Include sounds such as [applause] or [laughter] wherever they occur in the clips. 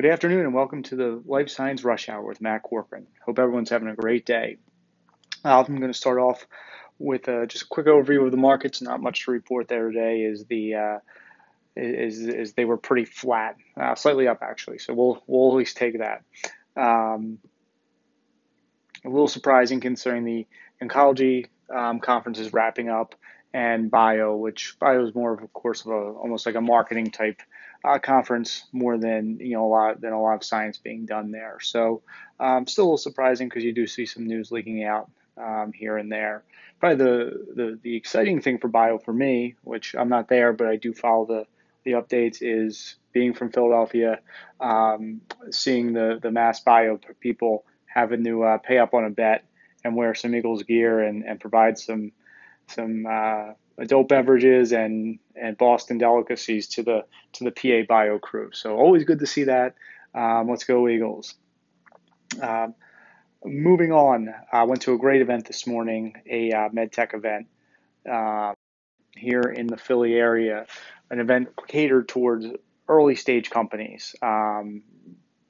Good afternoon and welcome to the Life Science Rush Hour with Matt Corcoran. Hope everyone's having a great day. I'm going to start off with uh, just a quick overview of the markets. Not much to report there today. Is the uh, is, is they were pretty flat, uh, slightly up actually. So we'll we'll at least take that. Um, a little surprising considering the oncology um, conference is wrapping up and bio, which bio is more of a course of a almost like a marketing type uh, conference more than you know a lot than a lot of science being done there. So um, still a little surprising because you do see some news leaking out um, here and there. Probably the, the the exciting thing for bio for me, which I'm not there, but I do follow the the updates, is being from Philadelphia, um, seeing the the MassBio people having to uh, pay up on a bet and wear some Eagles gear and, and provide some some uh, adult beverages and and Boston delicacies to the to the PA Bio crew. So always good to see that. Um, let's go Eagles. Um, moving on, I went to a great event this morning, a uh, MedTech event uh, here in the Philly area, an event catered towards early stage companies, um,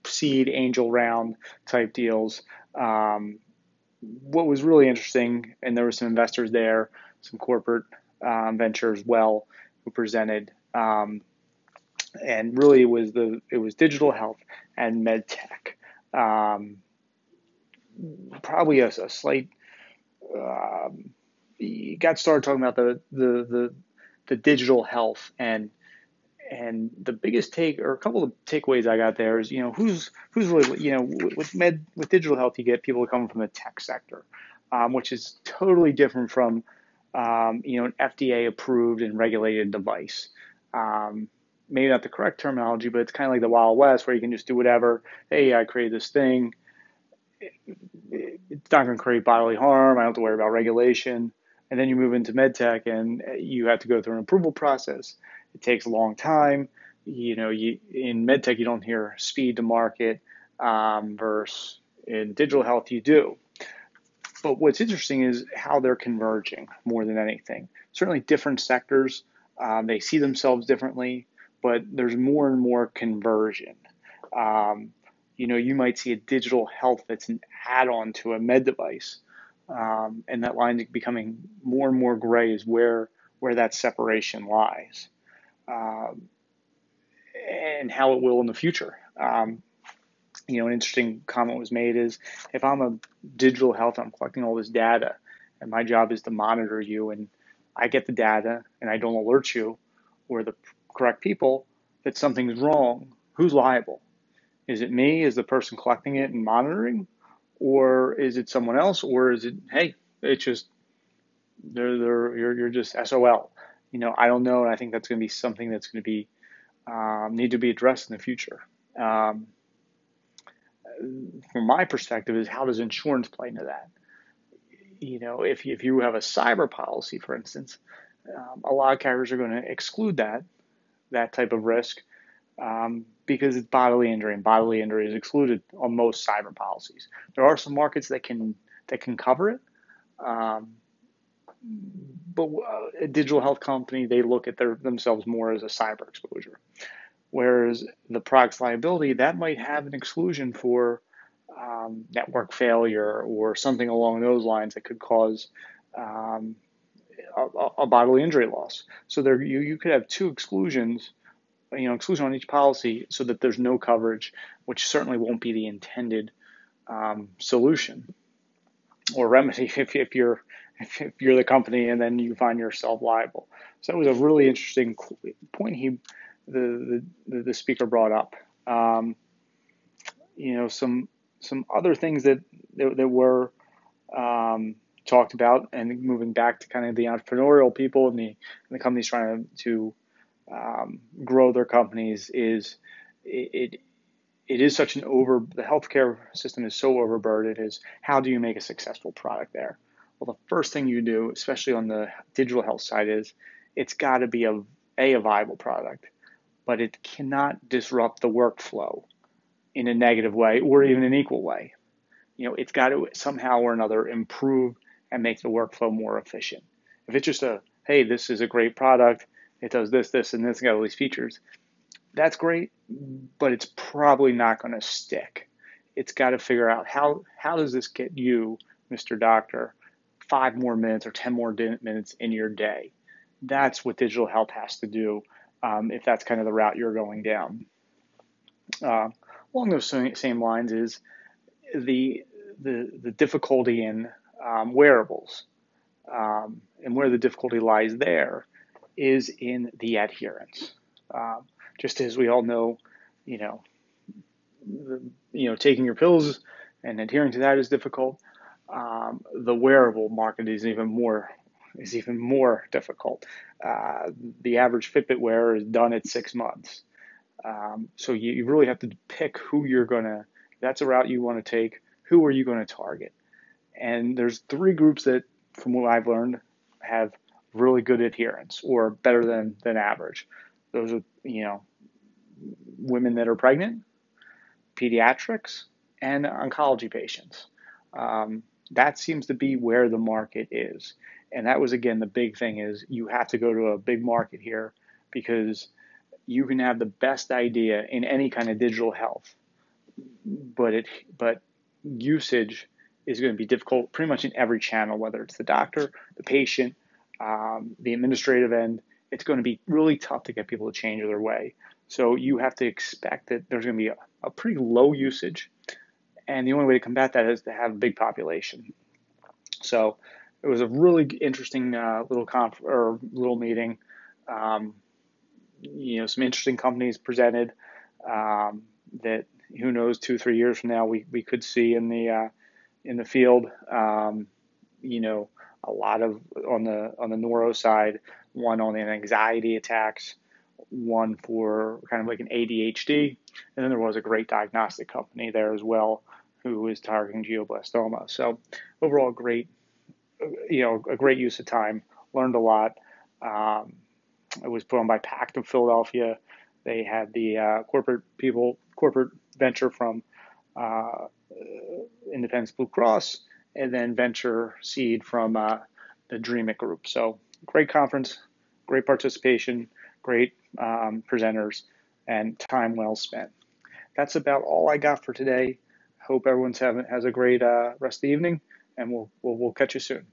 seed, angel round type deals. Um, what was really interesting, and there were some investors there, some corporate um, venture as well, who presented. Um, and really, it was the it was digital health and med tech. Um, probably a, a slight. Um, got started talking about the, the the the digital health and and the biggest take or a couple of takeaways I got there is you know who's who's really you know with med with digital health you get people coming from the tech sector, um, which is totally different from um, you know, an FDA approved and regulated device. Um, maybe not the correct terminology, but it's kind of like the Wild West where you can just do whatever. Hey, I created this thing. It's not going to create bodily harm. I don't have to worry about regulation. And then you move into medtech and you have to go through an approval process. It takes a long time. You know, you, in medtech, you don't hear speed to market um, versus in digital health, you do. But what's interesting is how they're converging more than anything. Certainly, different sectors, um, they see themselves differently, but there's more and more conversion. Um, you know, you might see a digital health that's an add on to a med device. Um, and that line becoming more and more gray is where, where that separation lies um, and how it will in the future. Um, you know, an interesting comment was made is if I'm a digital health, I'm collecting all this data, and my job is to monitor you, and I get the data and I don't alert you or the correct people that something's wrong, who's liable? Is it me? Is the person collecting it and monitoring? Or is it someone else? Or is it, hey, it's just, they're, they're, you're, you're just SOL. You know, I don't know. And I think that's going to be something that's going to be, um, need to be addressed in the future. Um, from my perspective, is how does insurance play into that? You know, if you, if you have a cyber policy, for instance, um, a lot of carriers are going to exclude that that type of risk um, because it's bodily injury, and bodily injury is excluded on most cyber policies. There are some markets that can that can cover it, um, but uh, a digital health company they look at their themselves more as a cyber exposure. Whereas the product's liability, that might have an exclusion for um, network failure or something along those lines that could cause um, a, a, bodily injury loss. So there, you, you could have two exclusions, you know, exclusion on each policy, so that there's no coverage, which certainly won't be the intended um, solution or remedy [laughs] if, if you're if you're the company and then you find yourself liable. So that was a really interesting point he the, the, the speaker brought up. Um, you know, some some other things that that, that were um, talked about, and moving back to kind of the entrepreneurial people and the, and the companies trying to, to um, grow their companies is it, it it is such an over the healthcare system is so overburdened. Is how do you make a successful product there? Well the first thing you do especially on the digital health side is it's got to be a, a, a viable product but it cannot disrupt the workflow in a negative way or even an equal way. You know, it's got to somehow or another improve and make the workflow more efficient. If it's just a, hey, this is a great product, it does this, this, and this, and got all these features, that's great, but it's probably not going to stick. It's got to figure out how how does this get you, Mr. Doctor, five more minutes or ten more minutes in your day. That's what digital health has to do um, if that's kind of the route you're going down. Uh, along those same lines is the the, the difficulty in um, wearables, um, and where the difficulty lies there is in the adherence. Um, just as we all know, you know, the, you know, taking your pills and adhering to that is difficult. Um, the wearable market is even more is even more difficult. Uh, the average Fitbit wearer is done at six months. Um, so you, you, really have to pick who you're gonna. That's a route you want to take. Who are you going to target? And there's three groups that, from what I've learned, have really good adherence or better than than average. Those are you know women that are pregnant, pediatrics, and oncology patients. Um, that seems to be where the market is. And that was again the big thing is you have to go to a big market here because you can have the best idea in any kind of digital health, but it but usage is going to be difficult pretty much in every channel, whether it's the doctor, the patient, um, the administrative end. It's going to be really tough to get people to change their way. So you have to expect that there's going to be a, a pretty low usage, and the only way to combat that is to have a big population. So it was a really interesting uh, little conf- or little meeting. Um, you know, some interesting companies presented um, that who knows two three years from now we, we could see in the uh, in the field. Um, you know, a lot of on the on the neuro side, one on anxiety attacks, one for kind of like an ADHD, and then there was a great diagnostic company there as well who is targeting glioblastoma. So overall, great, you know, a great use of time. Learned a lot. Um, it was put on by PACT of Philadelphia. They had the uh, corporate people, corporate venture from uh, Independence Blue Cross, and then venture seed from uh, the Dream It Group. So great conference, great participation, great um, presenters, and time well spent. That's about all I got for today. Hope everyone's having has a great uh, rest of the evening, and we'll, we'll we'll catch you soon.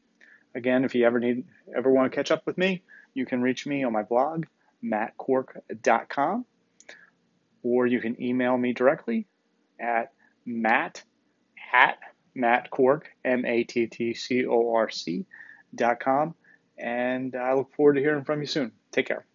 Again, if you ever need ever want to catch up with me, you can reach me on my blog, mattcorc.com, or you can email me directly at matt at mattcorc, M-A-T-T-C-O-R-C dot com. And I look forward to hearing from you soon. Take care.